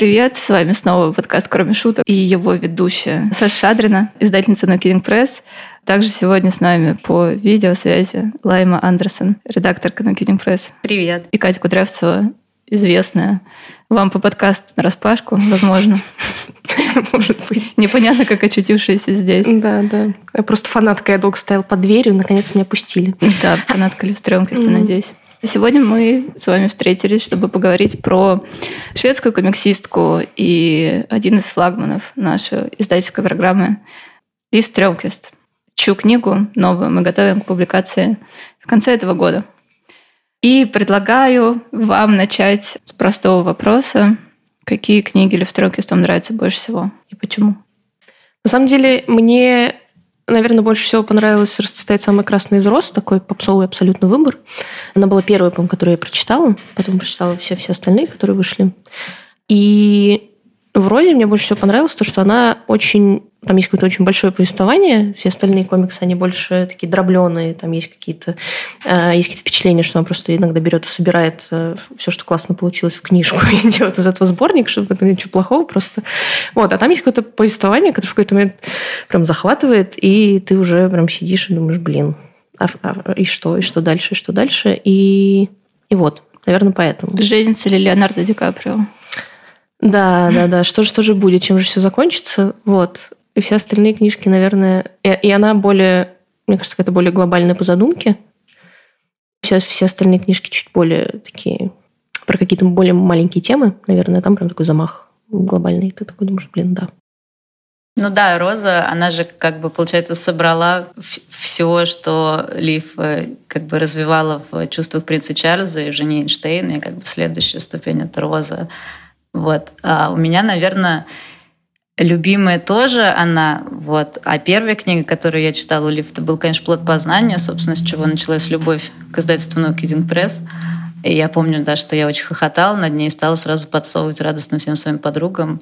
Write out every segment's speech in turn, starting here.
привет! С вами снова подкаст «Кроме шуток» и его ведущая Саша Шадрина, издательница No Kidding Press. Также сегодня с нами по видеосвязи Лайма Андерсон, редакторка No Kidding Press. Привет. И Катя Кудрявцева, известная вам по подкасту на распашку, возможно. Может быть. Непонятно, как очутившаяся здесь. Да, да. Я просто фанатка, я долго стояла под дверью, наконец меня пустили. Да, фанатка Люстрёмкости, надеюсь. Сегодня мы с вами встретились, чтобы поговорить про шведскую комиксистку и один из флагманов нашей издательской программы Лив Стрёмквист. Чью книгу новую мы готовим к публикации в конце этого года. И предлагаю вам начать с простого вопроса. Какие книги Лив Стрёмквист вам нравятся больше всего и почему? На самом деле, мне наверное, больше всего понравилось «Расцветает самый красный из роз», такой попсовый абсолютно выбор. Она была первой, по которую я прочитала, потом прочитала все-все остальные, которые вышли. И в «Розе» мне больше всего понравилось то, что она очень там есть какое-то очень большое повествование, все остальные комиксы, они больше такие дробленые, там есть какие-то э, есть какие-то впечатления, что она просто иногда берет и собирает э, все, что классно получилось в книжку, и делает из этого сборник, чтобы в этом ничего плохого просто. Вот, а там есть какое-то повествование, которое в какой-то момент прям захватывает, и ты уже прям сидишь и думаешь, блин, а, а, и что, и что дальше, и что дальше, и, и вот, наверное, поэтому. Женится ли Леонардо Ди Каприо? Да, да, да. Что же, что же будет, чем же все закончится? Вот. Все остальные книжки, наверное... И, и она более... Мне кажется, это более глобальная по задумке. Все, все остальные книжки чуть более такие... Про какие-то более маленькие темы, наверное. Там прям такой замах глобальный. Ты такой думаешь, блин, да. Ну да, Роза, она же как бы, получается, собрала все, что Лив э, как бы развивала в чувствах принца Чарльза и жене Эйнштейна, и как бы следующая ступень — это Роза. Вот. А у меня, наверное, Любимая тоже она, вот. А первая книга, которую я читала у Лифта, был, конечно, «Плод познания», собственно, с чего началась любовь к издательству «No Kidding Press». И я помню, да, что я очень хохотала над ней и стала сразу подсовывать радостно всем своим подругам,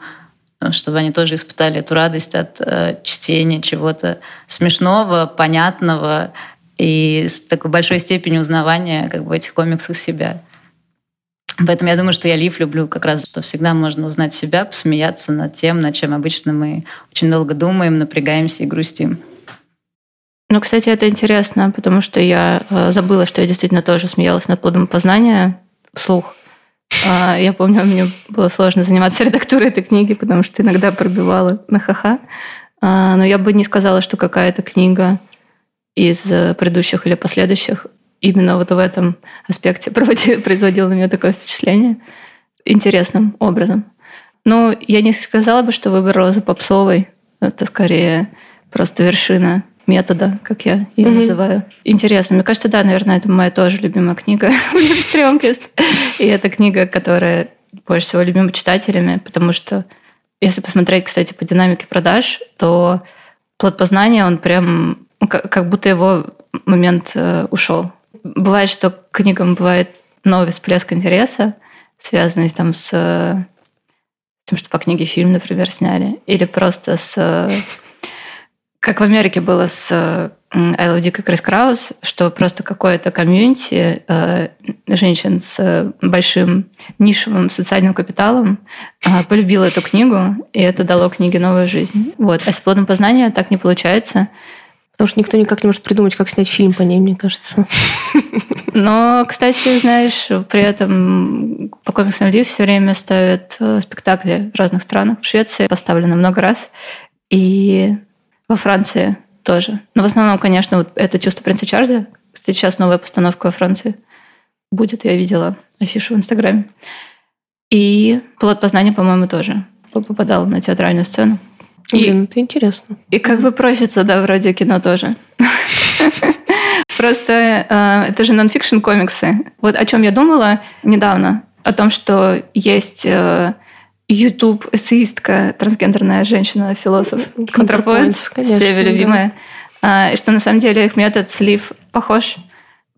чтобы они тоже испытали эту радость от э, чтения чего-то смешного, понятного и с такой большой степенью узнавания как бы этих комиксах себя. Поэтому я думаю, что я Лив люблю как раз, что всегда можно узнать себя, посмеяться над тем, над чем обычно мы очень долго думаем, напрягаемся и грустим. Ну, кстати, это интересно, потому что я э, забыла, что я действительно тоже смеялась над плодом познания вслух. А, я помню, мне было сложно заниматься редактурой этой книги, потому что иногда пробивала на ха-ха. А, но я бы не сказала, что какая-то книга из предыдущих или последующих именно вот в этом аспекте проводил, производил на меня такое впечатление интересным образом. Ну, я не сказала бы, что выбор розы попсовой. Это скорее просто вершина метода, как я ее mm-hmm. называю. Интересно. Мне кажется, да, наверное, это моя тоже любимая книга «Стрёмкист». И это книга, которая больше всего любима читателями, потому что если посмотреть, кстати, по динамике продаж, то плод познания, он прям ну, как будто его момент э, ушел. Бывает, что к книгам бывает новый всплеск интереса, связанный там с тем, что по книге фильм, например, сняли, или просто с... Как в Америке было с I Love Крис Краус, что просто какое-то комьюнити э, женщин с большим нишевым социальным капиталом э, полюбило эту книгу, и это дало книге новую жизнь. Вот. А с плодом познания так не получается. Потому что никто никак не может придумать, как снять фильм по ней, мне кажется. Но, кстати, знаешь, при этом по комиксам Лив все время ставят э, спектакли в разных странах. В Швеции поставлено много раз. И во Франции тоже. Но в основном, конечно, вот это «Чувство принца Чарльза». Кстати, сейчас новая постановка во Франции будет. Я видела афишу в Инстаграме. И «Плод познания», по-моему, тоже попадал на театральную сцену. Блин, это интересно. И как бы просится, да, вроде кино тоже. Просто э, это же нонфикшн комиксы. Вот о чем я думала недавно. О том, что есть э, YouTube эссеистка, трансгендерная женщина-философ, контрапоинтс, все любимая. Да. Э, и что на самом деле их метод слив похож,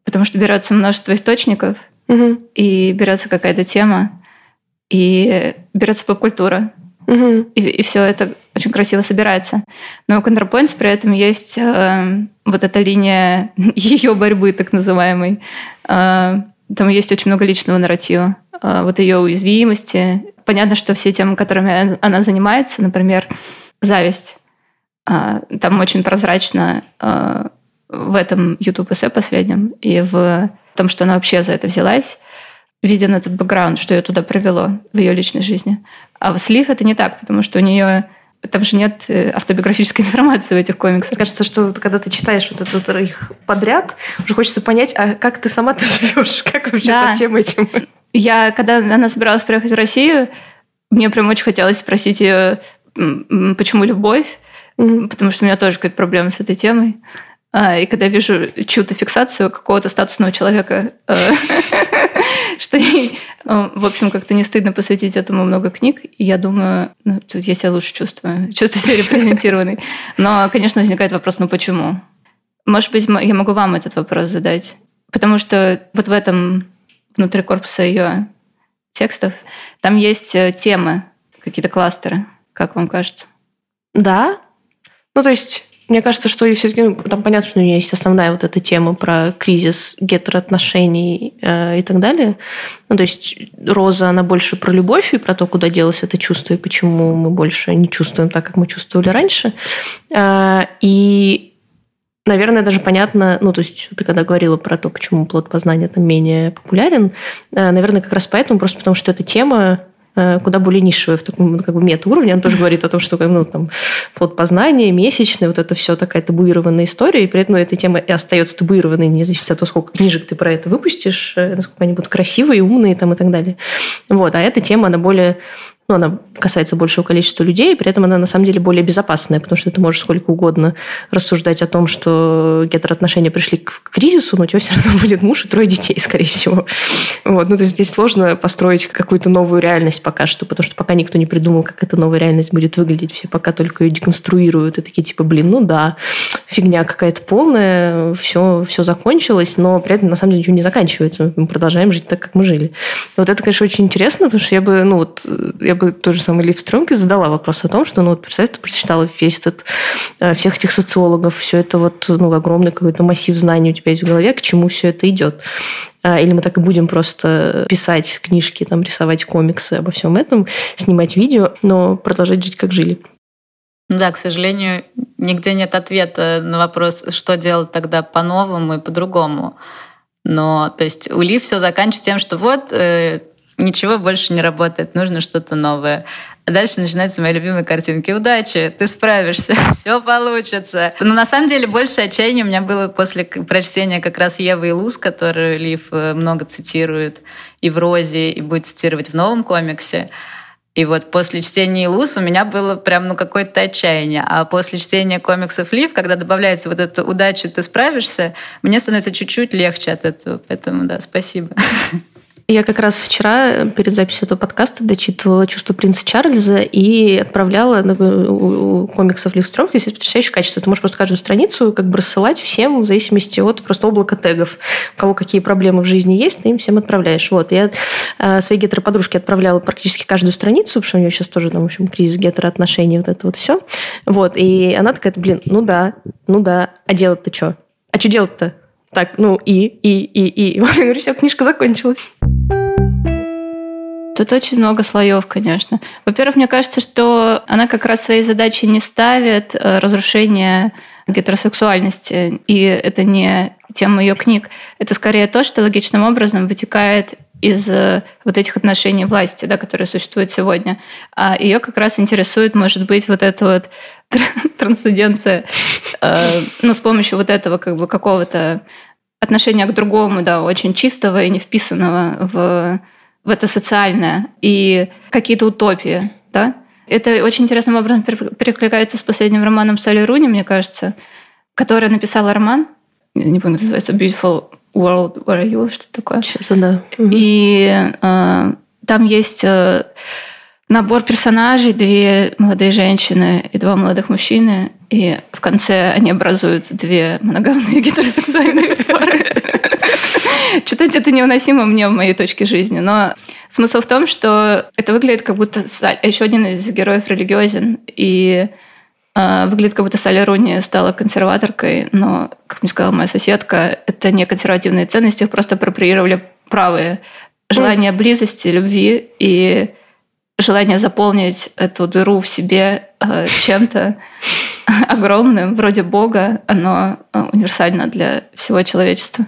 потому что берется множество источников, угу. и берется какая-то тема, и берется поп-культура. Угу. И, и все это очень красиво собирается. Но у ContraPoints при этом есть э, вот эта линия ее борьбы, так называемой. Э, там есть очень много личного нарратива. Э, вот ее уязвимости, понятно, что все темы, которыми она занимается, например, зависть, а, там очень прозрачно а, в этом YouTube-эссе последнем и в том, что она вообще за это взялась, виден этот бэкграунд, что ее туда привело в ее личной жизни. А в Слив это не так, потому что у нее там же нет э, автобиографической информации в этих комиксах. Кажется, что когда ты читаешь вот этот их подряд, уже хочется понять, а как ты сама-то живешь, как вообще да. со всем этим? Я, когда она собиралась приехать в Россию, мне прям очень хотелось спросить ее, почему любовь, mm-hmm. потому что у меня тоже какая-то проблема с этой темой. А, и когда вижу чью-то фиксацию какого-то статусного человека, э, что э, в общем, как-то не стыдно посвятить этому много книг, и я думаю, ну, тут я себя лучше чувствую, чувствую себя репрезентированной. Но, конечно, возникает вопрос, ну почему? Может быть, я могу вам этот вопрос задать. Потому что вот в этом, внутри корпуса ее текстов, там есть э, темы, какие-то кластеры, как вам кажется? Да. Ну, то есть мне кажется, что и все-таки ну, там понятно, что у нее есть основная вот эта тема про кризис гетероотношений э, и так далее. Ну, то есть Роза, она больше про любовь и про то, куда делось это чувство и почему мы больше не чувствуем так, как мы чувствовали раньше. Э, и наверное, даже понятно, ну, то есть ты когда говорила про то, почему плод познания там менее популярен, э, наверное, как раз поэтому, просто потому что эта тема куда более нишевая в таком как бы мета-уровне. Он тоже говорит о том, что ну, там, плод познания, месячный, вот это все такая табуированная история, и при этом эта тема и остается табуированной, не зависит от того, сколько книжек ты про это выпустишь, э, насколько они будут красивые, умные там, и так далее. Вот. А эта тема, она более ну, она касается большего количества людей, при этом она на самом деле более безопасная, потому что ты можешь сколько угодно рассуждать о том, что гетероотношения пришли к кризису, но у тебя все равно будет муж и трое детей, скорее всего. Вот. Ну, то есть здесь сложно построить какую-то новую реальность пока что, потому что пока никто не придумал, как эта новая реальность будет выглядеть, все пока только ее деконструируют и такие типа, блин, ну да, фигня какая-то полная, все, все закончилось, но при этом на самом деле ничего не заканчивается. Мы продолжаем жить так, как мы жили. И вот это, конечно, очень интересно, потому что я бы, ну вот, я бы тот же самый Лив Стронги задала вопрос о том, что, ну, вот, представь, ты прочитала весь этот, э, всех этих социологов, все это вот, ну, огромный какой-то массив знаний у тебя есть в голове, к чему все это идет. А, или мы так и будем просто писать книжки, там, рисовать комиксы обо всем этом, снимать видео, но продолжать жить, как жили. Да, к сожалению, нигде нет ответа на вопрос, что делать тогда по-новому и по-другому. Но, то есть, у Ли все заканчивается тем, что вот э, ничего больше не работает, нужно что-то новое. А дальше начинаются мои любимые картинки. Удачи, ты справишься, все получится. Но на самом деле больше отчаяния у меня было после прочтения как раз Евы и Луз, которую Лив э, много цитирует и в «Розе», и будет цитировать в новом комиксе. И вот после чтения Илус у меня было прям ну какое-то отчаяние. А после чтения комиксов Лив, когда добавляется вот эта удача, ты справишься, мне становится чуть-чуть легче от этого. Поэтому да, спасибо. Я как раз вчера перед записью этого подкаста дочитывала «Чувство принца Чарльза» и отправляла ну, у комиксов Ликстром, есть потрясающее качество. Ты можешь просто каждую страницу как бы рассылать всем в зависимости от просто облака тегов. У кого какие проблемы в жизни есть, ты им всем отправляешь. Вот. Я э, своей гетеро-подружке отправляла практически каждую страницу, потому что у нее сейчас тоже там, в общем, кризис гетероотношений, вот это вот все. Вот. И она такая, блин, ну да, ну да, а делать-то что? А что делать-то? Так, ну и, и, и, и. Вот я говорю, все, книжка закончилась. Тут очень много слоев, конечно. Во-первых, мне кажется, что она как раз своей задачей не ставит э, разрушение гетеросексуальности, и это не тема ее книг. Это скорее то, что логичным образом вытекает из э, вот этих отношений власти, да, которые существуют сегодня. А ее как раз интересует, может быть, вот эта вот трансценденция, э, ну, с помощью вот этого как бы какого-то отношения к другому, да, очень чистого и не вписанного в в это социальное и какие-то утопии, да. Это очень интересным образом перекликается с последним романом Салли Руни, мне кажется, которая написала роман, не помню, как называется, Beautiful World, Where Are You, что такое. Что-то, да. И э, там есть э, набор персонажей, две молодые женщины и два молодых мужчины, и в конце они образуют две моногамные гетеросексуальные пары. Читать это невыносимо мне в моей точке жизни, но смысл в том, что это выглядит как будто еще один из героев религиозен, и выглядит как будто Салли Руни стала консерваторкой, но, как мне сказала моя соседка, это не консервативные ценности, их просто апроприировали правые. Желание близости, любви и желание заполнить эту дыру в себе э, чем-то огромным, вроде Бога, оно э, универсально для всего человечества.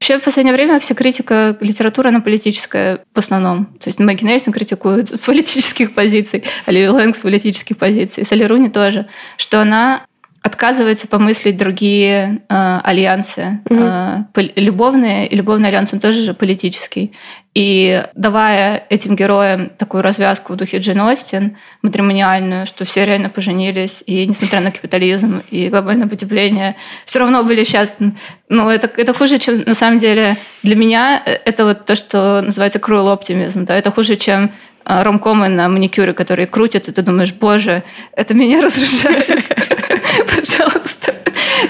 Вообще в последнее время вся критика литературы, она политическая в основном. То есть Мэгги Нельсон критикует с политических позиций, Оливия Лэнг с политических позиций, Салли Руни тоже, что она отказывается помыслить другие э, альянсы. Mm-hmm. Э, любовные, и любовный альянс, он тоже же политический. И давая этим героям такую развязку в духе Джейн Остин, матримониальную, что все реально поженились, и несмотря на капитализм и глобальное потепление, все равно были счастливы. Ну, это, это хуже, чем на самом деле для меня э, это вот то, что называется cruel optimism. Да? Это хуже, чем э, ромкомы на маникюре, которые крутят, и ты думаешь, боже, это меня разрушает. Пожалуйста.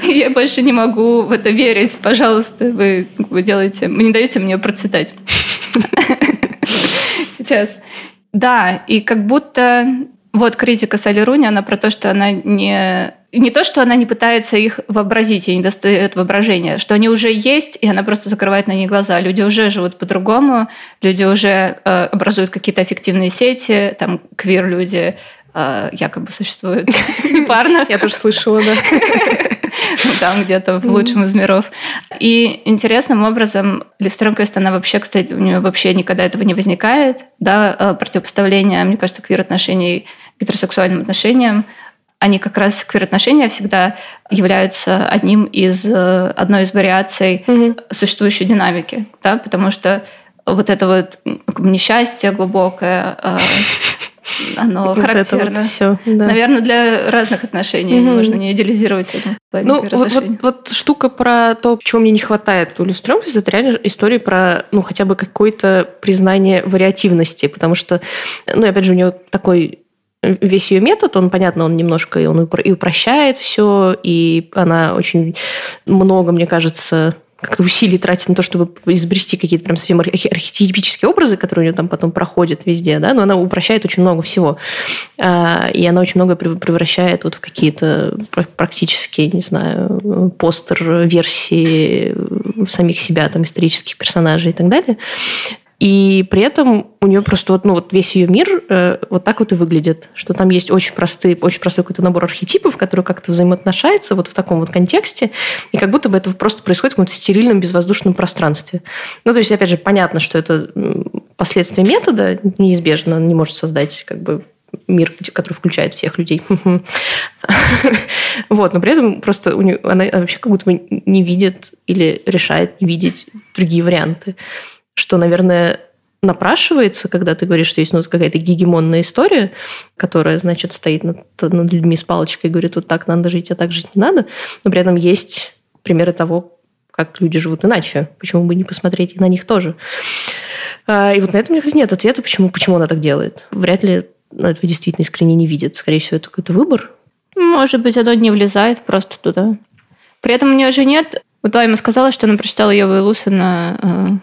Я больше не могу в это верить. Пожалуйста, вы, вы делаете... Вы не даете мне процветать. Сейчас. Да, и как будто вот критика Салли Руни, она про то, что она не... Не то, что она не пытается их вообразить и не достает воображения, что они уже есть, и она просто закрывает на них глаза. Люди уже живут по-другому, люди уже э, образуют какие-то аффективные сети, там квир-люди якобы существуют парно. Я тоже слышала, да. Там где-то в лучшем из миров. И интересным образом Лив Стромквест, она вообще, кстати, у нее вообще никогда этого не возникает, да, э, противопоставление, мне кажется, квир-отношений гетеросексуальным отношениям, они как раз квир-отношения всегда являются одним из, э, одной из вариаций mm-hmm. существующей динамики, да, потому что вот это вот несчастье глубокое, э, оно вот характерно. вот все, да. Наверное, для разных отношений угу. можно не идеализировать это. Ну, вот, вот, вот штука про то, чего мне не хватает у Люстромпис, это реально история про, ну, хотя бы какое-то признание вариативности, потому что, ну, опять же, у нее такой весь ее метод, он, понятно, он немножко и он и упрощает все, и она очень много, мне кажется, как-то усилий тратит на то, чтобы изобрести какие-то прям совсем архетипические образы, которые у нее там потом проходят везде, да, но она упрощает очень много всего. А, и она очень много превращает вот в какие-то практически, не знаю, постер-версии самих себя, там, исторических персонажей и так далее. И при этом у нее просто вот, ну, вот весь ее мир э, вот так вот и выглядит, что там есть очень простые, очень простой какой-то набор архетипов, который как-то взаимоотношается вот в таком вот контексте, и как будто бы это просто происходит в каком-то стерильном безвоздушном пространстве. Ну, то есть, опять же, понятно, что это последствия метода неизбежно, не может создать как бы мир, который включает всех людей. Вот, но при этом просто у нее, она вообще как будто бы не видит или решает не видеть другие варианты что, наверное, напрашивается, когда ты говоришь, что есть ну, какая-то гегемонная история, которая, значит, стоит над, над людьми с палочкой и говорит, вот так надо жить, а так жить не надо, но при этом есть примеры того, как люди живут иначе. Почему бы не посмотреть и на них тоже? А, и вот на это, мне кажется, нет ответа, почему, почему она так делает. Вряд ли этого действительно искренне не видит. Скорее всего, это какой-то выбор. Может быть, оно не влезает просто туда. При этом у нее же нет... Вот Айма сказала, что она прочитала Йову и Лусона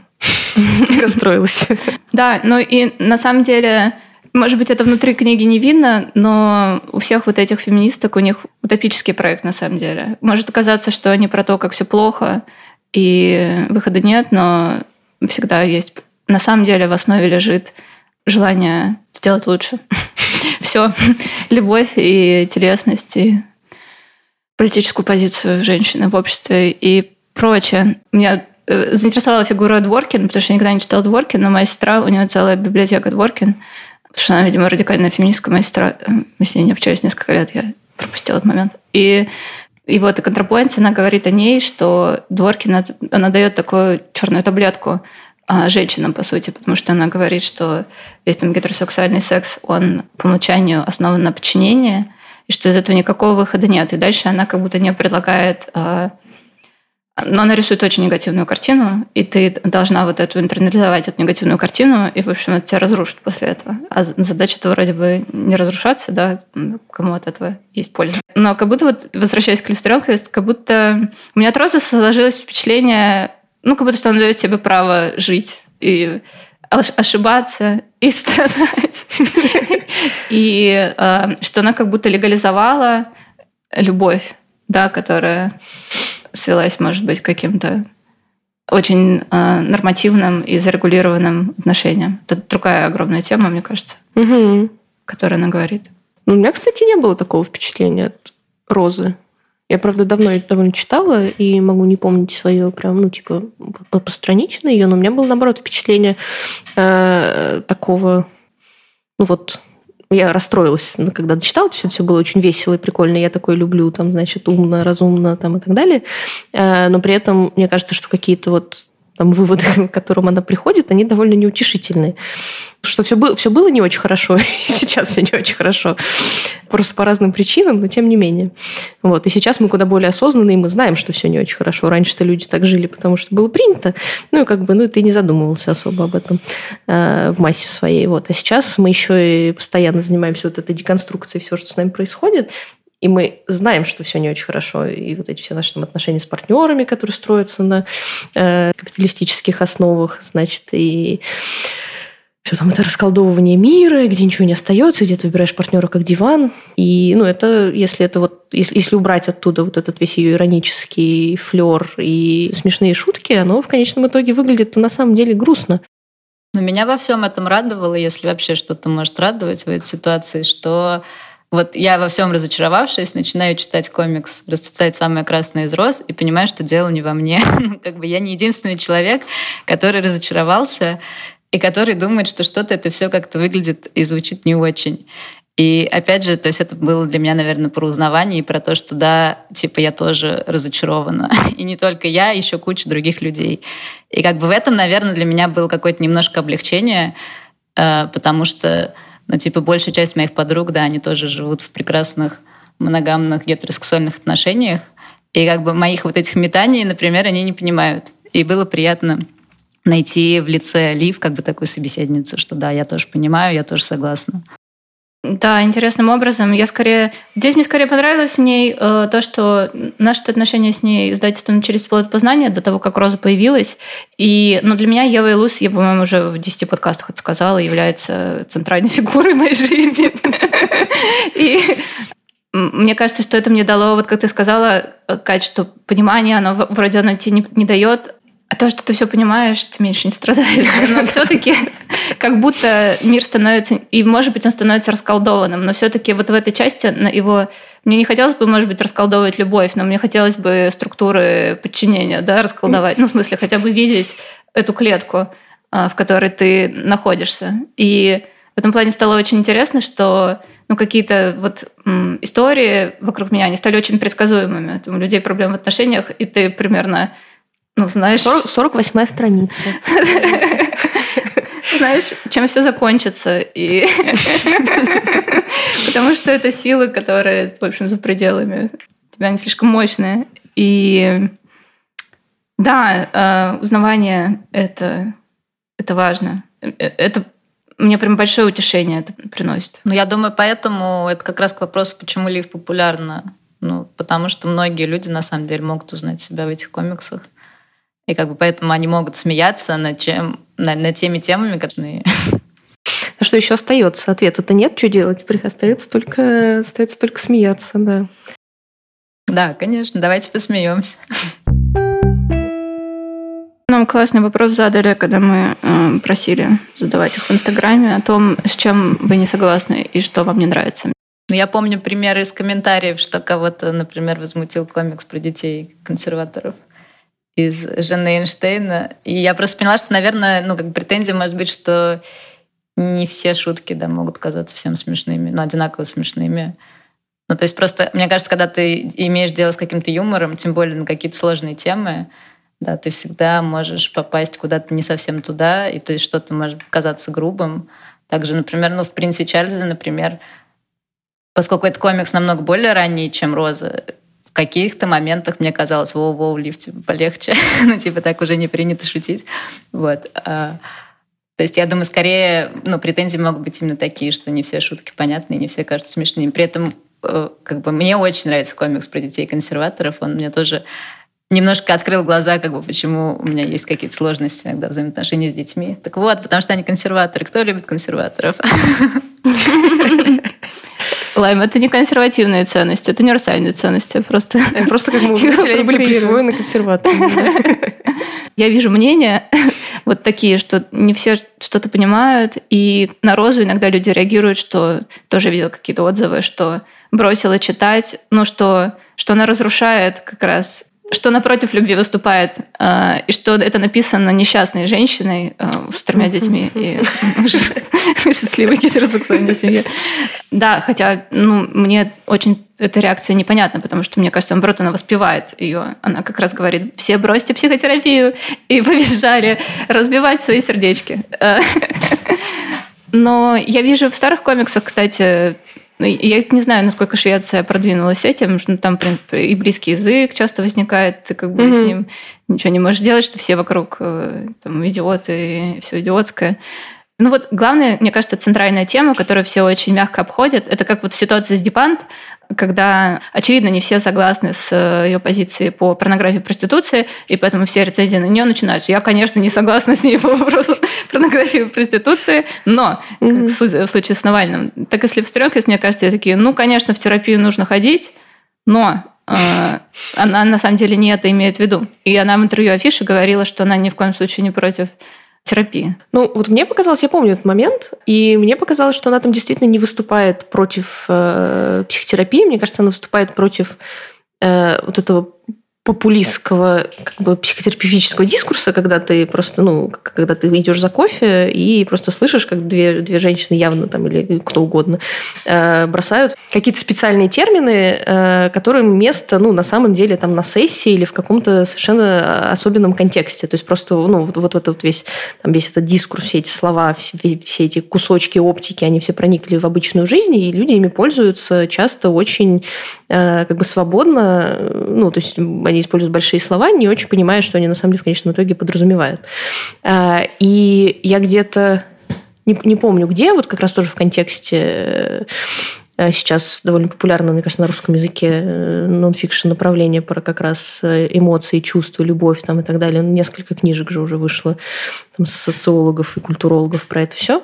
Расстроилась. Да, ну и на самом деле, может быть, это внутри книги не видно, но у всех вот этих феминисток у них утопический проект на самом деле. Может казаться, что они про то, как все плохо, и выхода нет, но всегда есть... На самом деле в основе лежит желание сделать лучше. Все. Любовь и телесность, и политическую позицию женщины в обществе и прочее. Меня Э, заинтересовала фигура Дворкин, потому что я никогда не читала Дворкин, но моя сестра, у нее целая библиотека Дворкин, потому что она, видимо, радикальная феминистка, моя сестра, э, мы с ней не общались несколько лет, я пропустила этот момент. И и вот и контрапоинт, она говорит о ней, что Дворкин, она дает такую черную таблетку а, женщинам, по сути, потому что она говорит, что весь там гетеросексуальный секс, он по умолчанию основан на подчинении, и что из этого никакого выхода нет. И дальше она как будто не предлагает а, но она рисует очень негативную картину, и ты должна вот эту интернализовать эту негативную картину, и, в общем, это тебя разрушит после этого. А задача этого вроде бы не разрушаться, да, кому от этого есть польза. Но как будто вот, возвращаясь к иллюстрионке, как будто у меня от Розы сложилось впечатление, ну, как будто что он дает тебе право жить и ошибаться и страдать. И э, что она как будто легализовала любовь, да, которая свелась, может быть, к каким-то очень э, нормативным и зарегулированным отношениям. Это другая огромная тема, мне кажется, Угу. которую она говорит. Ну, у меня, кстати, не было такого впечатления от Розы. Я, правда, давно ее довольно читала и могу не помнить свое прям, ну, типа, по- постранично ее, но у меня было, наоборот, впечатление э, такого, ну, вот, я расстроилась, ну, когда дочитала, все, все было очень весело и прикольно. Я такое люблю, там, значит, умно, разумно там, и так далее. Э, но при этом мне кажется, что какие-то вот там выводы, к которым она приходит, они довольно неутешительные. Что все было, все было не очень хорошо, и сейчас все не очень хорошо. Просто по разным причинам, но тем не менее. Вот. И сейчас мы куда более осознанные, и мы знаем, что все не очень хорошо. Раньше-то люди так жили, потому что было принято. Ну, и как бы, ну, ты не задумывался особо об этом э, в массе своей. Вот. А сейчас мы еще и постоянно занимаемся вот этой деконструкцией всего, что с нами происходит. И мы знаем, что все не очень хорошо. И вот эти все наши там, отношения с партнерами, которые строятся на э, капиталистических основах, значит, и все там это расколдовывание мира, где ничего не остается, где ты выбираешь партнера как диван. И, ну, это, если это вот, если, если убрать оттуда вот этот весь ее иронический флер и смешные шутки, оно в конечном итоге выглядит на самом деле грустно. Но меня во всем этом радовало, если вообще что-то может радовать в этой ситуации, что вот я во всем разочаровавшись, начинаю читать комикс «Расцветает самая красная из роз» и понимаю, что дело не во мне. Ну, как бы я не единственный человек, который разочаровался и который думает, что что-то это все как-то выглядит и звучит не очень. И опять же, то есть это было для меня, наверное, про узнавание и про то, что да, типа я тоже разочарована. И не только я, еще куча других людей. И как бы в этом, наверное, для меня было какое-то немножко облегчение, э, потому что, ну, типа, большая часть моих подруг, да, они тоже живут в прекрасных моногамных гетеросексуальных отношениях. И как бы моих вот этих метаний, например, они не понимают. И было приятно найти в лице Лив как бы такую собеседницу, что да, я тоже понимаю, я тоже согласна. Да, интересным образом. Я скорее... Здесь мне скорее понравилось в ней э, то, что наши отношения с ней издательство начались с плод познания до того, как Роза появилась. И, ну, для меня Ева Илус, я, по-моему, уже в 10 подкастах это сказала, является центральной фигурой моей жизни. И мне кажется, что это мне дало, вот как ты сказала, Кать, что понимание, оно вроде оно тебе не, не дает, а то, что ты все понимаешь, ты меньше не страдаешь. Но все-таки как будто мир становится, и может быть он становится расколдованным, но все-таки вот в этой части его мне не хотелось бы, может быть, расколдовывать любовь, но мне хотелось бы структуры подчинения, да, расколдовать. Ну, в смысле, хотя бы видеть эту клетку, в которой ты находишься. И в этом плане стало очень интересно, что ну, какие-то вот м, истории вокруг меня, они стали очень предсказуемыми. Там, у людей проблемы в отношениях, и ты примерно ну, знаешь... 40, 48-я страница. Знаешь, чем все закончится. И... Потому что это силы, которые, в общем, за пределами тебя, они слишком мощные. И да, узнавание это, это важно. Это мне прям большое утешение это приносит. Ну, я думаю, поэтому это как раз к вопросу, почему Лив популярна. Ну, потому что многие люди, на самом деле, могут узнать себя в этих комиксах. И как бы поэтому они могут смеяться над, чем, над, над теми темами, которые... А что еще остается? Ответа-то нет, что делать? Теперь остается только, остается только смеяться, да. Да, конечно, давайте посмеемся. Нам классный вопрос задали, когда мы э, просили задавать их в Инстаграме о том, с чем вы не согласны и что вам не нравится. Ну, я помню примеры из комментариев, что кого-то, например, возмутил комикс про детей консерваторов из Жанны Эйнштейна. И я просто поняла, что, наверное, ну, как претензия может быть, что не все шутки да, могут казаться всем смешными, ну, одинаково смешными. Ну, то есть просто, мне кажется, когда ты имеешь дело с каким-то юмором, тем более на какие-то сложные темы, да, ты всегда можешь попасть куда-то не совсем туда, и то есть что-то может казаться грубым. Также, например, ну, в «Принце Чарльзе», например, поскольку этот комикс намного более ранний, чем «Роза», каких-то моментах мне казалось, воу-воу, лифт, типа, полегче. ну, типа, так уже не принято шутить. Вот. А, то есть, я думаю, скорее, ну, претензии могут быть именно такие, что не все шутки понятны, не все кажутся смешными. При этом, как бы, мне очень нравится комикс про детей-консерваторов. Он мне тоже немножко открыл глаза, как бы, почему у меня есть какие-то сложности иногда взаимоотношения с детьми. Так вот, потому что они консерваторы. Кто любит консерваторов? Лайм, это не консервативные ценности, это универсальные ценности. Просто, просто как мы увидели, они были присвоены консерваторам. Я вижу мнения вот такие, что не все что-то понимают, и на розу иногда люди реагируют, что тоже видел какие-то отзывы, что бросила читать, ну что, что она разрушает как раз что напротив любви выступает, э, и что это написано несчастной женщиной э, с тремя детьми и счастливой гетеросексуальной семье. Да, хотя ну, мне очень эта реакция непонятна, потому что, мне кажется, наоборот, она воспевает ее. Она как раз говорит, все бросьте психотерапию и побежали разбивать свои сердечки. Э, но я вижу в старых комиксах, кстати, я не знаю, насколько Швеция продвинулась этим, что там, в принципе, и близкий язык часто возникает, ты как бы mm-hmm. с ним ничего не можешь делать, что все вокруг э, там, идиоты все идиотское. Ну вот главная, мне кажется, центральная тема, которую все очень мягко обходят, это как вот ситуация с Дипант, когда, очевидно, не все согласны с э, ее позицией по порнографии и проституции, и поэтому все рецензии на нее начинаются. Я, конечно, не согласна с ней по вопросу порнографии и проституции, но mm-hmm. в случае с Навальным, так если в стрёмке, мне кажется, такие, ну, конечно, в терапию нужно ходить, но э, она на самом деле не это имеет в виду. И она в интервью Афиши говорила, что она ни в коем случае не против терапии? Ну, вот мне показалось, я помню этот момент, и мне показалось, что она там действительно не выступает против э, психотерапии. Мне кажется, она выступает против э, вот этого популистского как бы психотерапевтического дискурса, когда ты просто, ну, когда ты идешь за кофе и просто слышишь, как две, две женщины явно там или кто угодно э, бросают какие-то специальные термины, э, которым место, ну, на самом деле там на сессии или в каком-то совершенно особенном контексте. То есть просто, ну, вот, вот этот весь, там весь этот дискурс, все эти слова, все, все эти кусочки оптики, они все проникли в обычную жизнь, и люди ими пользуются часто очень э, как бы свободно, ну, то есть они они используют большие слова, не очень понимая, что они на самом деле в конечном итоге подразумевают. А, и я где-то не, не помню где, вот как раз тоже в контексте э, сейчас довольно популярно, мне кажется, на русском языке э, нон-фикшн направление про как раз э, эмоции, чувства, любовь там и так далее. Несколько книжек же уже вышло там, социологов и культурологов про это все.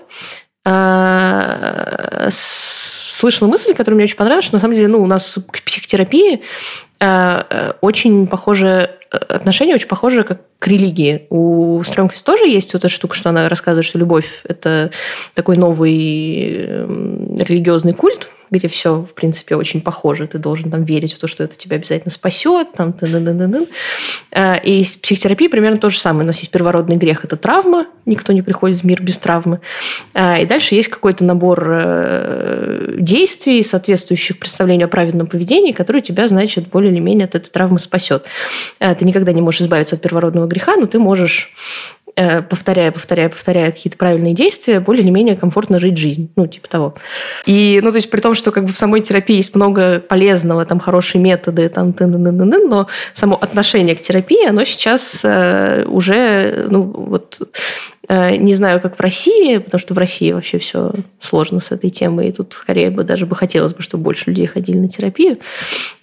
А, слышала мысль, которая мне очень понравилась, что на самом деле ну, у нас к психотерапии Э, э, очень похоже э, отношение очень похоже как к религии. У Стромквист тоже есть вот эта штука, что она рассказывает, что любовь – это такой новый эм, религиозный культ, где все, в принципе, очень похоже. Ты должен там верить в то, что это тебя обязательно спасет. Там, а, и с психотерапией примерно то же самое. У нас есть первородный грех – это травма. Никто не приходит в мир без травмы. А, и дальше есть какой-то набор э, действий, соответствующих представлению о праведном поведении, который тебя, значит, более или менее от этой травмы спасет. А, ты никогда не можешь избавиться от первородного греха, но ты можешь Э, повторяя, повторяя, повторяя какие-то правильные действия, более или менее комфортно жить жизнь. Ну, типа того. И, ну, то есть при том, что как бы в самой терапии есть много полезного, там хорошие методы, там, ты, но само отношение к терапии, оно сейчас э, уже, ну, вот Э, не знаю, как в России, потому что в России вообще все сложно с этой темой, и тут скорее бы даже бы хотелось бы, чтобы больше людей ходили на терапию.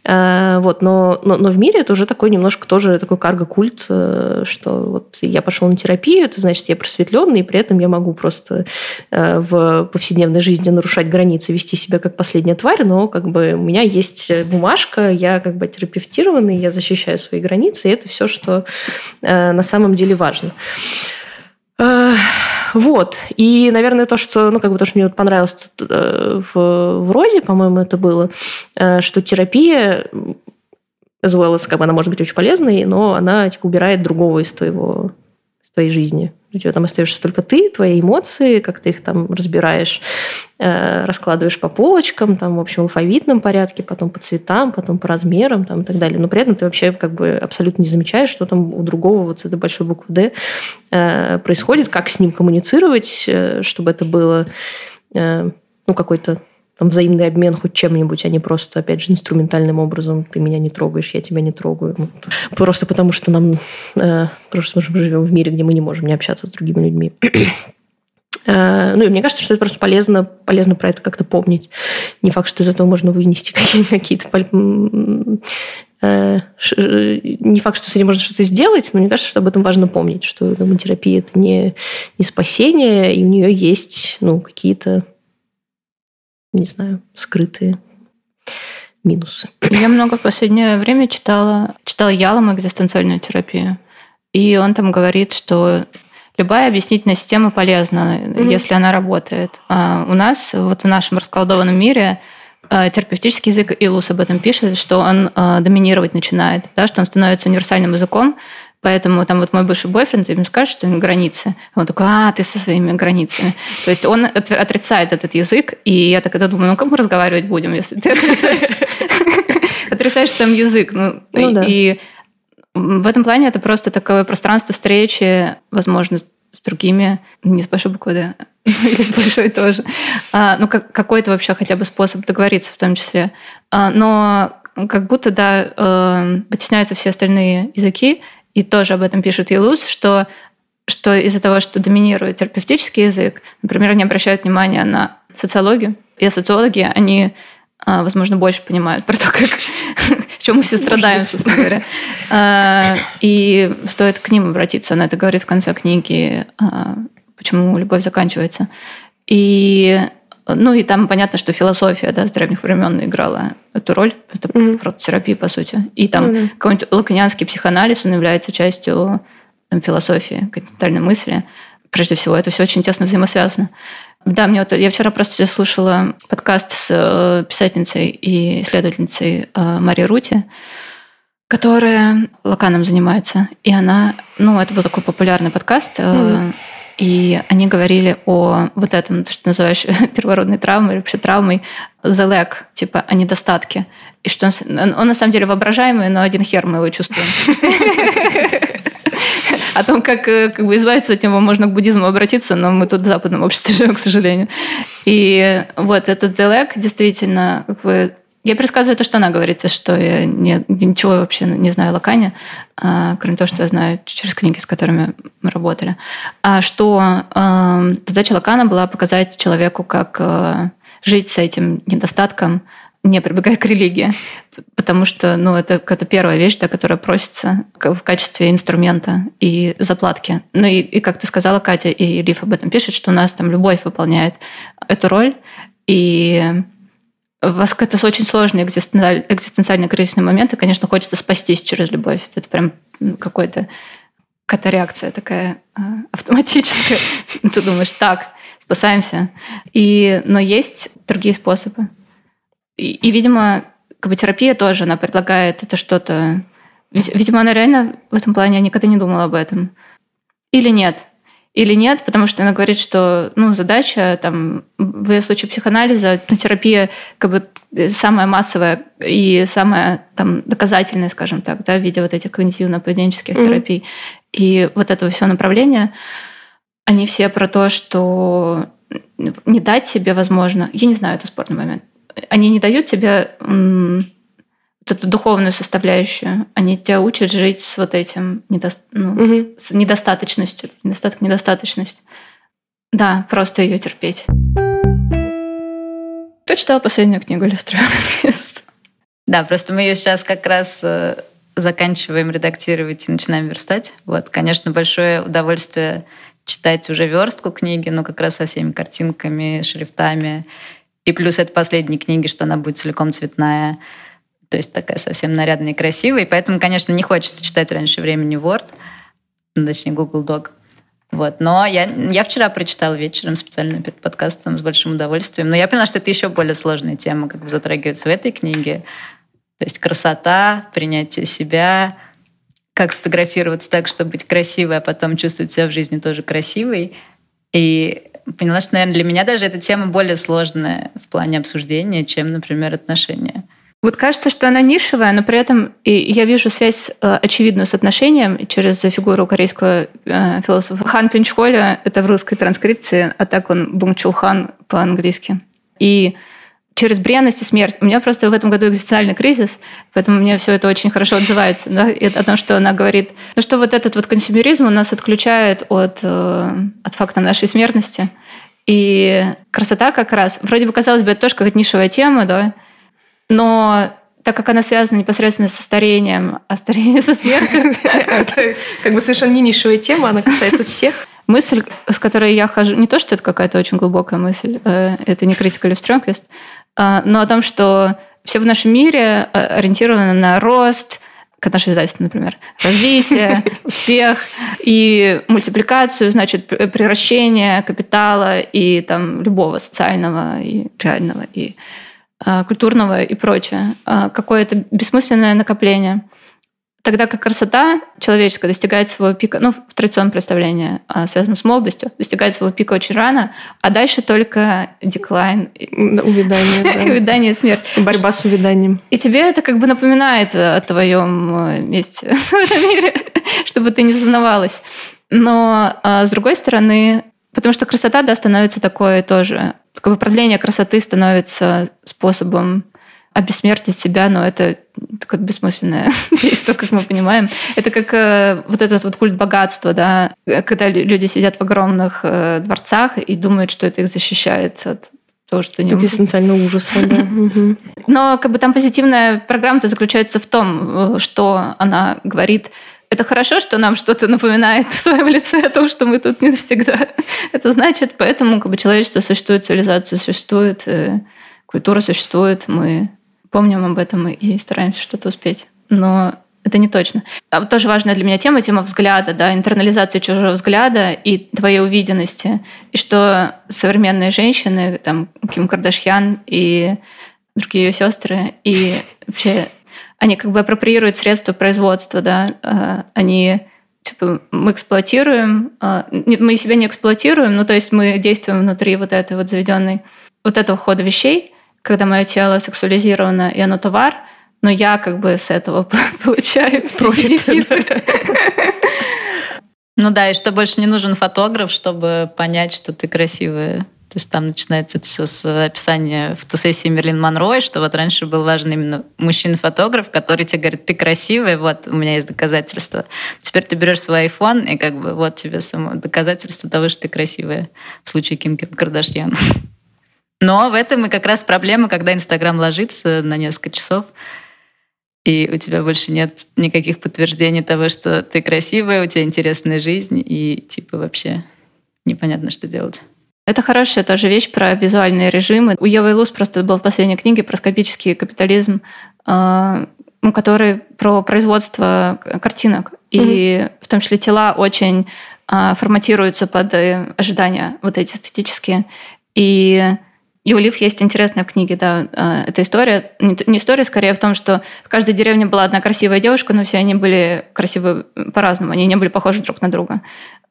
Э, вот, но, но, но в мире это уже такой немножко тоже такой карго-культ, э, что вот я пошел на терапию, это значит, я просветленный, и при этом я могу просто в повседневной жизни нарушать границы, вести себя как последняя тварь, но как бы у меня есть бумажка, я как бы терапевтированный, я защищаю свои границы, и это все, что на самом деле важно. Вот. И, наверное, то, что, ну, как бы то, что мне вот понравилось э, в, в Розе, по-моему, это было, э, что терапия as well as, как бы она может быть очень полезной, но она типа убирает другого из твоего из твоей жизни. У тебя там остаешься только ты, твои эмоции, как ты их там разбираешь, э, раскладываешь по полочкам, там, в общем, в алфавитном порядке, потом по цветам, потом по размерам там, и так далее. Но при этом ты вообще как бы абсолютно не замечаешь, что там у другого вот с этой большой буквы «Д» э, происходит, как с ним коммуницировать, э, чтобы это было ну, какой-то там, взаимный обмен хоть чем-нибудь, а не просто, опять же, инструментальным образом ты меня не трогаешь, я тебя не трогаю. Ну, просто потому что нам... Э, просто мы живем в мире, где мы не можем не общаться с другими людьми. Э, ну, и мне кажется, что это просто полезно, полезно про это как-то помнить. Не факт, что из этого можно вынести какие-то э, не факт, что с этим можно что-то сделать, но мне кажется, что об этом важно помнить, что терапия это не, не спасение, и у нее есть ну, какие-то не знаю, скрытые минусы. Я много в последнее время читала, читала Ялом экзистенциальную терапию. и он там говорит, что любая объяснительная система полезна, mm-hmm. если она работает. А у нас, вот в нашем расколдованном мире, э, терапевтический язык, Илус об этом пишет, что он э, доминировать начинает, да, что он становится универсальным языком, Поэтому там вот мой бывший бойфренд ему скажет, что у него границы. Он такой, а, ты со своими границами. То есть он отрицает этот язык, и я тогда думаю, ну как мы разговаривать будем, если ты отрицаешь, сам язык? Ну, ну. И в этом плане это просто такое пространство встречи, возможно, с другими, не с большой буквы, да, или с большой тоже. А, ну, как, какой-то вообще хотя бы способ договориться в том числе. А, но как будто, да, э, вытесняются все остальные языки, и тоже об этом пишет Елус, что что из-за того, что доминирует терапевтический язык, например, они обращают внимание на социологию, и социологи, они, а, возможно, больше понимают про то, как, в чем мы все страдаем, собственно говоря. А, и стоит к ним обратиться. Она это говорит в конце книги, а, почему любовь заканчивается. И ну и там понятно, что философия да, с древних времен играла эту роль. Это mm-hmm. прототерапия, по сути. И там mm-hmm. какой-нибудь лаканианский психоанализ, он является частью там, философии, континентальной мысли. Прежде всего, это все очень тесно взаимосвязано. Да, мне вот, я вчера просто слушала подкаст с э, писательницей и исследовательницей э, Марией Рути, которая лаканом занимается. И она, ну, это был такой популярный подкаст. Mm-hmm и они говорили о вот этом, то, что называешь первородной травмой, или вообще травмой, the lack, типа о недостатке. И что он, он на самом деле воображаемый, но один хер мы его чувствуем. О том, как, э, как бы избавиться от него, можно к буддизму обратиться, но мы тут в западном обществе живем, к сожалению. И вот этот делек действительно как бы, я пересказываю то, что она говорит, что я не, ничего вообще не знаю о Лакане, а, кроме того, что я знаю через книги, с которыми мы работали. А что э, задача Лакана была показать человеку, как э, жить с этим недостатком, не прибегая к религии. Потому что ну, это какая-то первая вещь, да, которая просится в качестве инструмента и заплатки. Ну и, и как ты сказала, Катя, и Лив об этом пишет, что у нас там любовь выполняет эту роль. И вас какой-то очень сложный экзистенциальный кризисный момент, и, конечно, хочется спастись через любовь. Это прям какой-то реакция такая а, автоматическая. Ты думаешь, так, спасаемся. И, но есть другие способы. И, и, видимо, как бы терапия тоже, она предлагает это что-то... Видимо, она реально в этом плане никогда не думала об этом. Или нет или нет, потому что она говорит, что ну, задача там, в случае психоанализа, ну, терапия как бы самая массовая и самая там, доказательная, скажем так, да, в виде вот этих когнитивно-поведенческих mm-hmm. терапий. И вот этого все направления, они все про то, что не дать себе, возможно, я не знаю, это спорный момент, они не дают тебе эту духовную составляющую. Они тебя учат жить с вот этим недо... ну, угу. с недостаточностью. Недостаток, недостаточность. Да, просто ее терпеть. Кто читал последнюю книгу иллюстрированных Да, просто мы ее сейчас как раз э, заканчиваем редактировать и начинаем верстать. Вот, конечно, большое удовольствие читать уже верстку книги, но как раз со всеми картинками, шрифтами. И плюс это последние книги, что она будет целиком цветная. То есть такая совсем нарядная и красивая. И поэтому, конечно, не хочется читать раньше времени Word, точнее Google Doc. Вот. Но я, я вчера прочитала вечером специально перед подкастом с большим удовольствием. Но я поняла, что это еще более сложная тема, как бы затрагивается в этой книге. То есть красота, принятие себя, как сфотографироваться так, чтобы быть красивой, а потом чувствовать себя в жизни тоже красивой. И поняла, что, наверное, для меня даже эта тема более сложная в плане обсуждения, чем, например, отношения. Вот кажется, что она нишевая, но при этом и я вижу связь э, очевидную с отношением через фигуру корейского э, философа Хан Пинчхоля. Это в русской транскрипции, а так он Бунчулхан по-английски. И через бренность и смерть. У меня просто в этом году экзистенциальный кризис, поэтому мне все это очень хорошо отзывается. Да? И о том, что она говорит, ну что вот этот вот консюмеризм у нас отключает от, э, от факта нашей смертности. И красота как раз, вроде бы казалось бы, это тоже какая-то нишевая тема, да, но так как она связана непосредственно со старением, а старение со смертью... Это как бы совершенно не нишевая тема, она касается всех. Мысль, с которой я хожу, не то, что это какая-то очень глубокая мысль, э, это не critical strongest, а, но о том, что все в нашем мире э, ориентировано на рост, коношизательство, например, развитие, успех и мультипликацию, значит, превращение капитала и там любого социального и реального и культурного и прочее. Э, какое-то бессмысленное накопление. Тогда как красота человеческая достигает своего пика, ну, в традиционном представлении, а, связанном с молодостью, достигает своего пика очень рано, а дальше только деклайн. Увядание, да. Увядание, смерть. Борьба с увяданием. И тебе это как бы напоминает о твоем э, месте в этом мире, чтобы ты не зазнавалась. Но с другой стороны, потому что красота, да, становится такое тоже, как бы продление красоты становится способом обессмертить себя, но это такое бессмысленное действие, как мы понимаем. Это как э, вот этот вот культ богатства, да, когда люди сидят в огромных э, дворцах и думают, что это их защищает от того, что не... Экзистенциального ужаса, да. Но как бы там позитивная программа-то заключается в том, э, что она говорит, это хорошо, что нам что-то напоминает в своем лице о том, что мы тут не навсегда. Это значит, поэтому как бы человечество существует, цивилизация существует, э, культура существует, мы помним об этом и стараемся что-то успеть. Но это не точно. А тоже важная для меня тема, тема взгляда, да, интернализация чужого взгляда и твоей увиденности. И что современные женщины, там, Ким Кардашьян и другие ее сестры, и вообще они как бы апроприируют средства производства, да, а, они типа мы эксплуатируем, а, мы себя не эксплуатируем, ну то есть мы действуем внутри вот этой вот заведенной, вот этого хода вещей, когда мое тело сексуализировано, и оно товар, но я как бы с этого получаю профит. Ну да, и что больше не нужен фотограф, чтобы понять, что ты красивая. То есть там начинается это все с описания фотосессии Мерлин Монро, что вот раньше был важен именно мужчина-фотограф, который тебе говорит, ты красивая, вот у меня есть доказательства. Теперь ты берешь свой iPhone, и как бы вот тебе само доказательство того, что ты красивая. В случае Ким Кардашьян. Но в этом и как раз проблема, когда Инстаграм ложится на несколько часов, и у тебя больше нет никаких подтверждений того, что ты красивая, у тебя интересная жизнь, и типа вообще непонятно, что делать. Это хорошая тоже вещь про визуальные режимы. У Евы Луз просто был в последней книге про скопический капитализм, а, ну, который про производство картинок. И mm-hmm. в том числе тела очень а, форматируются под э, ожидания вот эти эстетические. И и у Лив есть интересная в книге, да, а, эта история. Не история, скорее в том, что в каждой деревне была одна красивая девушка, но все они были красивы по-разному, они не были похожи друг на друга.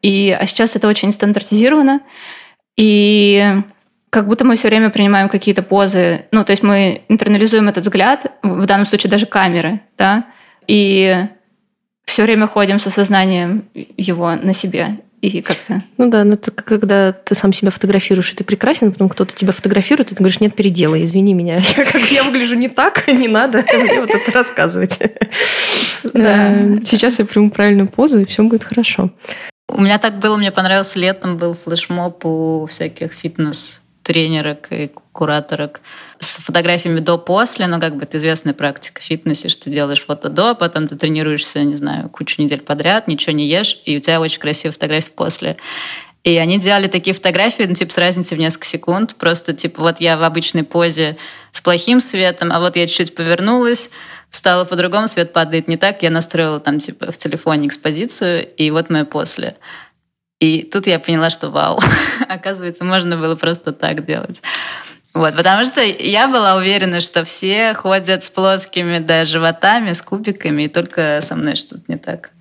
И, а сейчас это очень стандартизировано, и как будто мы все время принимаем какие-то позы, ну, то есть мы интернализуем этот взгляд, в данном случае даже камеры, да, и все время ходим с осознанием его на себе и как-то... Ну да, но это когда ты сам себя фотографируешь, и ты прекрасен, потом кто-то тебя фотографирует, и ты говоришь, нет, переделай, извини меня. Я, как, я выгляжу не так, не надо мне вот это рассказывать. Да. Сейчас я приму правильную позу, и все будет хорошо. У меня так было, мне понравился летом, был флешмоб у всяких фитнес-тренерок и кураторок с фотографиями до-после, но как бы это известная практика в фитнесе, что ты делаешь фото до, потом ты тренируешься, не знаю, кучу недель подряд, ничего не ешь, и у тебя очень красивая фотография после. И они делали такие фотографии, ну, типа, с разницей в несколько секунд. Просто, типа, вот я в обычной позе с плохим светом, а вот я чуть-чуть повернулась, стало по-другому, свет падает не так. Я настроила там, типа, в телефоне экспозицию, и вот мое после. И тут я поняла, что вау, оказывается, можно было просто так делать. Вот, потому что я была уверена, что все ходят с плоскими да, животами, с кубиками, и только со мной что-то не так.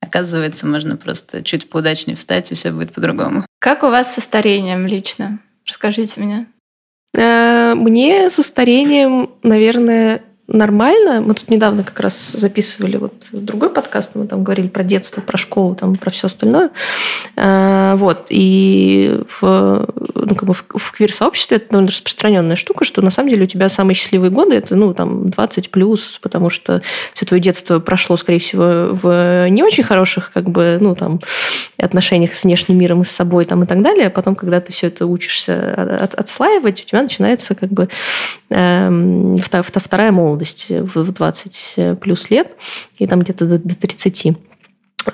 Оказывается, можно просто чуть поудачнее встать, и все будет по-другому. Как у вас со старением лично? Расскажите мне. Э, мне со старением, наверное, нормально. Мы тут недавно как раз записывали вот другой подкаст, мы там говорили про детство, про школу, там про все остальное. А, вот. И в, ну, как бы в, в квир-сообществе это довольно распространенная штука, что на самом деле у тебя самые счастливые годы это ну, там, 20 плюс, потому что все твое детство прошло, скорее всего, в не очень хороших как бы, ну, там, отношениях с внешним миром и с собой там, и так далее. А потом, когда ты все это учишься от, отслаивать, у тебя начинается как бы э, вторая молодость молодости в 20 плюс лет, и там где-то до, до 30.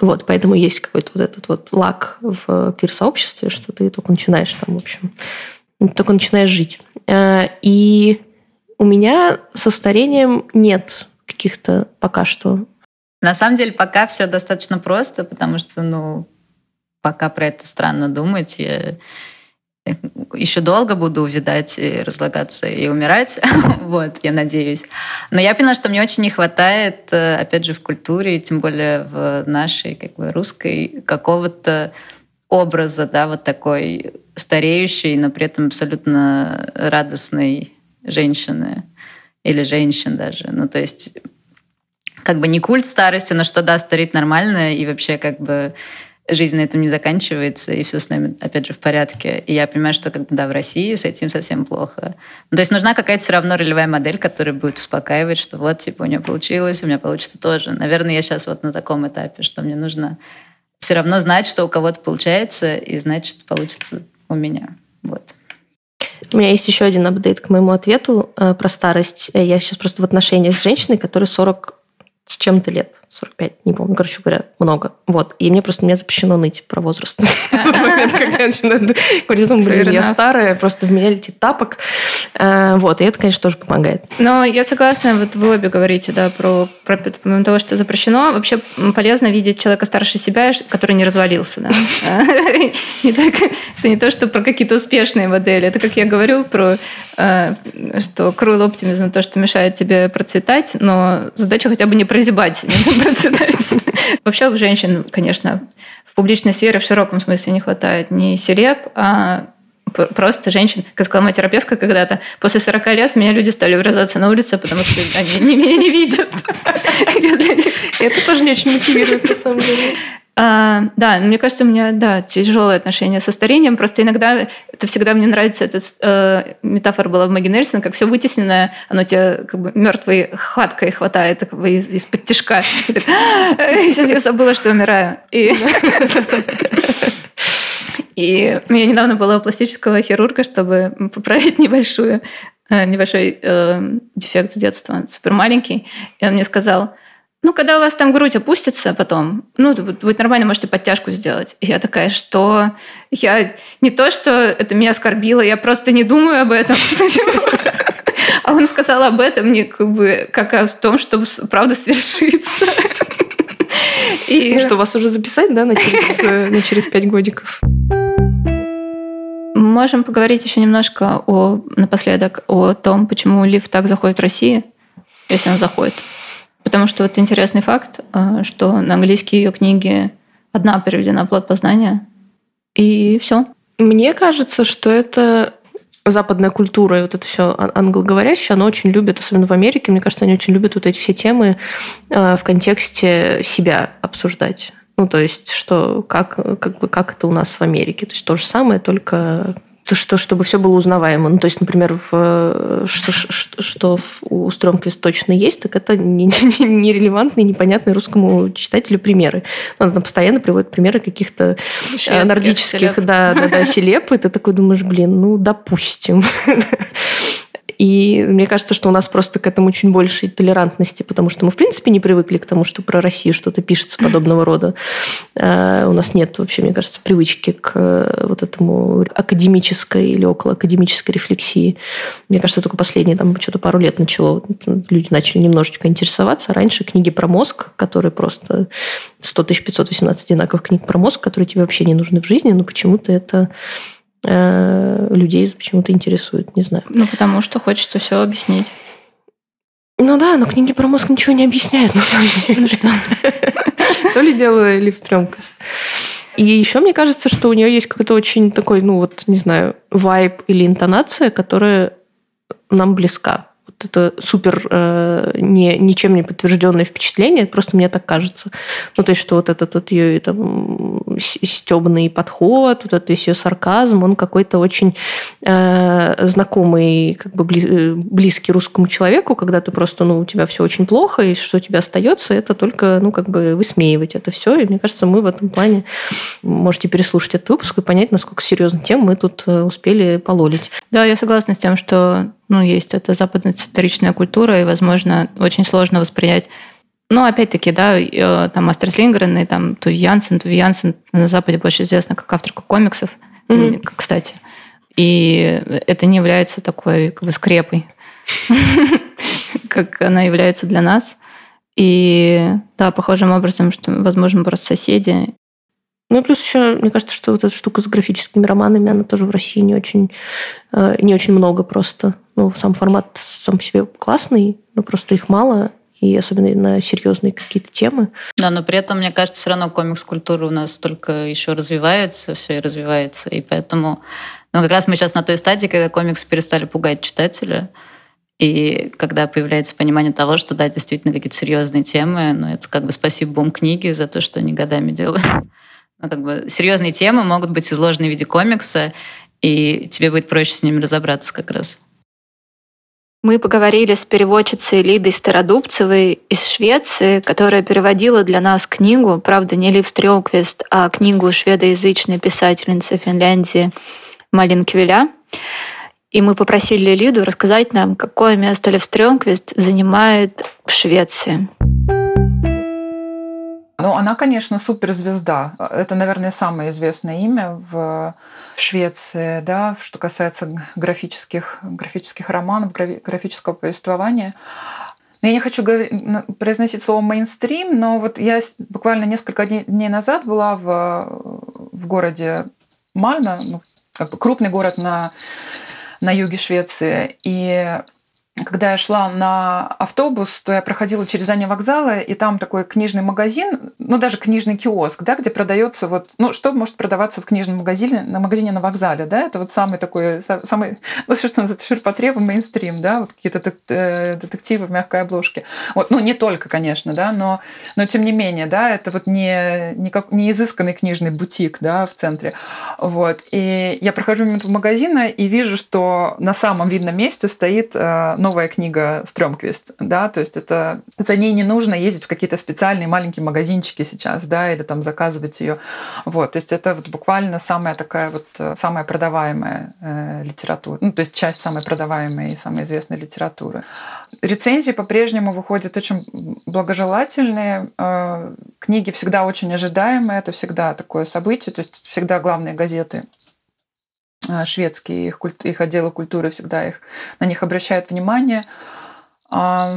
Вот, поэтому есть какой-то вот этот вот лак в квир-сообществе, что ты только начинаешь там, в общем, только начинаешь жить. Э, и у меня со старением нет каких-то пока что На самом деле пока все достаточно просто, потому что, ну, пока про это странно думать. Я еще долго буду увидать, и разлагаться и умирать. вот, я надеюсь. Но я поняла, что мне очень не хватает, э, опять же, в культуре, тем более в нашей, как бы, русской, какого-то образа, да, вот такой стареющей, но при этом абсолютно радостной женщины или женщин даже. Ну, то есть как бы не культ старости, но что да, стареть нормально, и вообще как бы жизнь на этом не заканчивается, и все с нами, опять же, в порядке. И я понимаю, что как бы, да, в России с этим совсем плохо. Ну, то есть нужна какая-то все равно ролевая модель, которая будет успокаивать, что вот, типа, у нее получилось, у меня получится тоже. Наверное, я сейчас вот на таком этапе, что мне нужно все равно знать, что у кого-то получается, и знать, что получится у меня. Вот. У меня есть еще один апдейт к моему ответу э, про старость. Я сейчас просто в отношениях с женщиной, которой 40 с чем-то лет. 45, не помню, короче говоря, много. Вот. И мне просто мне запрещено ныть про возраст. В тот момент, когда я начинаю говорить, ну, блин, я старая, просто в меня летит тапок. Э, вот, и это, конечно, тоже помогает. Но я согласна, вот вы обе говорите, да, про, про помимо того, что запрещено, вообще полезно видеть человека старше себя, который не развалился, да. Это не то, что про какие-то успешные модели, это, как я говорю, про э, что cruel оптимизм, то, что мешает тебе процветать, но задача хотя бы не прозябать, процветать. Вообще у женщин, конечно, в публичной сфере в широком смысле не хватает не селеб, а просто женщин, как сказала моя терапевтка когда-то, после 40 лет меня люди стали врезаться на улице, потому что они меня не видят. Это тоже не очень мотивирует, на самом деле. А, да, мне кажется, у меня да, тяжелое отношение со старением. Просто иногда это всегда мне нравится. Эта э, метафора была в Маги как все вытесненное, оно тебе как бы мертвой хваткой хватает как бы, из, из-под тяжка. Я забыла, что умираю. И... И недавно была у пластического хирурга, чтобы поправить небольшую, э, небольшой э, дефект с детства, супер маленький. И он мне сказал, ну, когда у вас там грудь опустится потом, ну, будет нормально, можете подтяжку сделать. И я такая, что? Я не то, что это меня оскорбило, я просто не думаю об этом. А он сказал об этом мне как бы как о том, чтобы правда свершится. И... Ну что, вас уже записать, да, на через, э, на через пять годиков? Можем поговорить еще немножко о, напоследок о том, почему Лив так заходит в Россию, если он заходит. Потому что вот интересный факт, э, что на английский ее книги одна переведена «Плод познания», и все. Мне кажется, что это западная культура и вот это все англоговорящее, оно очень любит, особенно в Америке, мне кажется, они очень любят вот эти все темы э, в контексте себя обсуждать. Ну, то есть, что как, как, бы, как это у нас в Америке. То есть то же самое, только что, чтобы все было узнаваемо. Ну, то есть, например, в, что, что, что у Стромквист точно есть, так это нерелевантные, непонятные русскому читателю примеры. Ну, она постоянно приводит примеры каких-то э, нордических да, да, да, селеп, и ты такой думаешь, блин, ну, допустим. И мне кажется, что у нас просто к этому очень больше толерантности, потому что мы, в принципе, не привыкли к тому, что про Россию что-то пишется подобного рода. Э, у нас нет вообще, мне кажется, привычки к э, вот этому академической или около академической рефлексии. Мне кажется, только последние там что-то пару лет начало. Люди начали немножечко интересоваться. Раньше книги про мозг, которые просто 100 518 одинаковых книг про мозг, которые тебе вообще не нужны в жизни, но почему-то это людей почему-то интересует, не знаю. Ну, потому что хочется все объяснить. Ну да, но книги про мозг ничего не объясняют, на самом деле. Ну что? То ли дело Ливстрёмкост. И еще мне кажется, что у нее есть какой-то очень такой, ну вот, не знаю, вайб или интонация, которая нам близка это супер э, не, ничем не подтвержденное впечатление, просто мне так кажется. Ну, то есть, что вот этот вот ее там, стебный подход, вот этот весь ее сарказм, он какой-то очень э, знакомый, как бы бли, близкий русскому человеку, когда ты просто, ну, у тебя все очень плохо, и что у тебя остается, это только, ну, как бы высмеивать это все. И мне кажется, мы в этом плане можете переслушать этот выпуск и понять, насколько серьезно тем мы тут э, успели пололить. Да, я согласна с тем, что ну, есть эта западно-центричная культура, и, возможно, очень сложно воспринять ну, опять-таки, да, э, там Астрид Лингрен и там Туви Янсен. Туви Янсен на Западе больше известна как авторка комиксов, mm-hmm. кстати. И это не является такой как бы скрепой, как она является для нас. И да, похожим образом, что, возможно, просто соседи. Ну и плюс еще, мне кажется, что вот эта штука с графическими романами, она тоже в России не очень, э, не очень много просто. Ну, сам формат сам по себе классный, но просто их мало, и особенно на серьезные какие-то темы. Да, но при этом, мне кажется, все равно комикс-культура у нас только еще развивается, все и развивается, и поэтому ну, как раз мы сейчас на той стадии, когда комиксы перестали пугать читателя, и когда появляется понимание того, что да, действительно какие-то серьезные темы, но ну, это как бы спасибо бум книги за то, что они годами делают. Ну, как бы серьезные темы могут быть изложены в виде комикса, и тебе будет проще с ними разобраться как раз. Мы поговорили с переводчицей Лидой Стародубцевой из Швеции, которая переводила для нас книгу, правда, не Лив Стрелквест, а книгу шведоязычной писательницы Финляндии Малин Квиля. И мы попросили Лиду рассказать нам, какое место Лев Стрёмквист занимает в Швеции. Ну, она, конечно, суперзвезда. Это, наверное, самое известное имя в Швеции, да, что касается графических, графических романов, графического повествования. Я не хочу произносить слово мейнстрим, но вот я буквально несколько дней назад была в, в городе Мальме, ну, как бы крупный город на, на юге Швеции. И когда я шла на автобус, то я проходила через здание вокзала, и там такой книжный магазин, ну даже книжный киоск, да, где продается вот, ну что может продаваться в книжном магазине, на магазине на вокзале, да, это вот самый такой, самый, ну что называется, ширпотреб мейнстрим, да, вот какие-то э, детективы в мягкой обложке. Вот, ну не только, конечно, да, но, но тем не менее, да, это вот не, не, как, не изысканный книжный бутик, да, в центре. Вот, и я прохожу мимо этого магазина и вижу, что на самом видном месте стоит э, новая книга Стрёмквист, да, то есть это за ней не нужно ездить в какие-то специальные маленькие магазинчики сейчас, да, или там заказывать ее, вот, то есть это вот буквально самая такая вот э, самая продаваемая э, литература, ну, то есть часть самой продаваемой и самой известной литературы. Рецензии по-прежнему выходят очень благожелательные, э, книги всегда очень ожидаемые, это всегда такое событие, то есть всегда главные газеты шведские, их, их отделы культуры всегда их, на них обращают внимание. Да,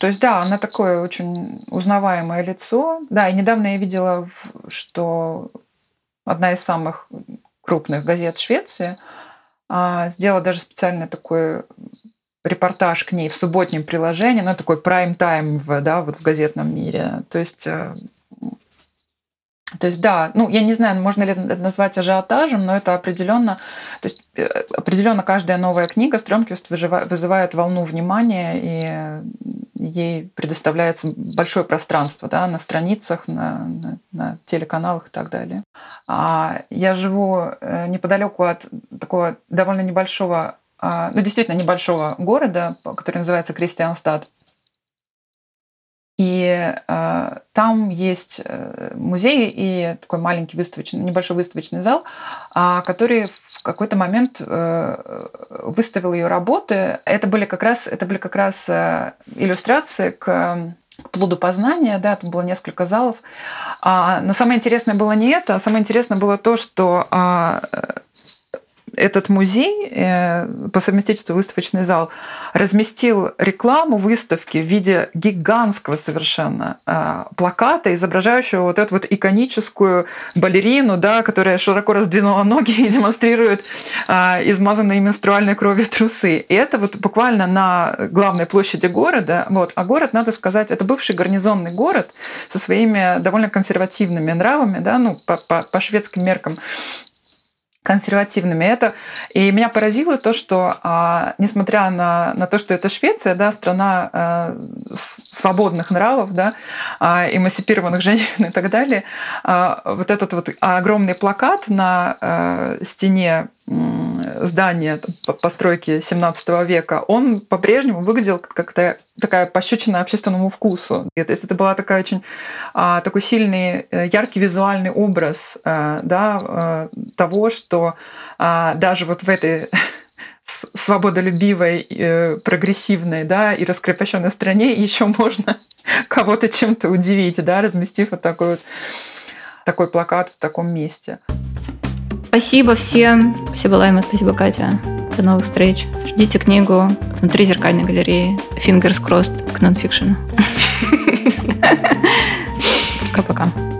то есть да, она такое очень узнаваемое лицо. Да, и недавно я видела, что одна из самых крупных газет Швеции а, сделала даже специально такой репортаж к ней в субботнем приложении, ну, такой прайм-тайм в, да, вот в газетном мире. То есть э, то есть, да, ну, я не знаю, можно ли это назвать ажиотажем, но это определенно, то есть э, определенно каждая новая книга Стрёмквист вызывает волну внимания, и ей предоставляется большое пространство да, на страницах, на, на, на телеканалах и так далее. А я живу э, неподалеку от такого довольно небольшого, а, ну, действительно небольшого города, который называется Кристианстад. И э, там есть э, музей и такой маленький выставочный, небольшой выставочный зал, э, который в какой-то момент э, выставил ее работы. Это были как раз, это были как раз э, иллюстрации к к плоду познания, да, там было несколько залов. А, но самое интересное было не это, а самое интересное было то, что а, этот музей, э, по совместительству выставочный зал, разместил рекламу выставки в виде гигантского совершенно э, плаката, изображающего вот эту вот иконическую балерину, да, которая широко раздвинула ноги и демонстрирует э, измазанные менструальной кровью трусы. И это вот буквально на главной площади города. Вот. А город, надо сказать, это бывший гарнизонный город со своими довольно консервативными нравами, да, ну, по, по, по шведским меркам консервативными. Это, и меня поразило то, что, а, несмотря на, на то, что это Швеция, да, страна а, свободных нравов, да, а, эмансипированных женщин и так далее, а, вот этот вот огромный плакат на стене здания постройки 17 века, он по-прежнему выглядел как-то такая пощечина общественному вкусу. И, то есть это была такая очень а, такой сильный, э, яркий визуальный образ а, да, а, того, что а, даже вот в этой свободолюбивой, э, прогрессивной, да, и раскрепощенной стране еще можно кого-то чем-то удивить, да, разместив вот такой вот такой плакат в таком месте. Спасибо всем. Спасибо, Лайма, спасибо, Катя. До новых встреч. Ждите книгу внутри зеркальной галереи. Fingers crossed к нонфикшену. Пока-пока.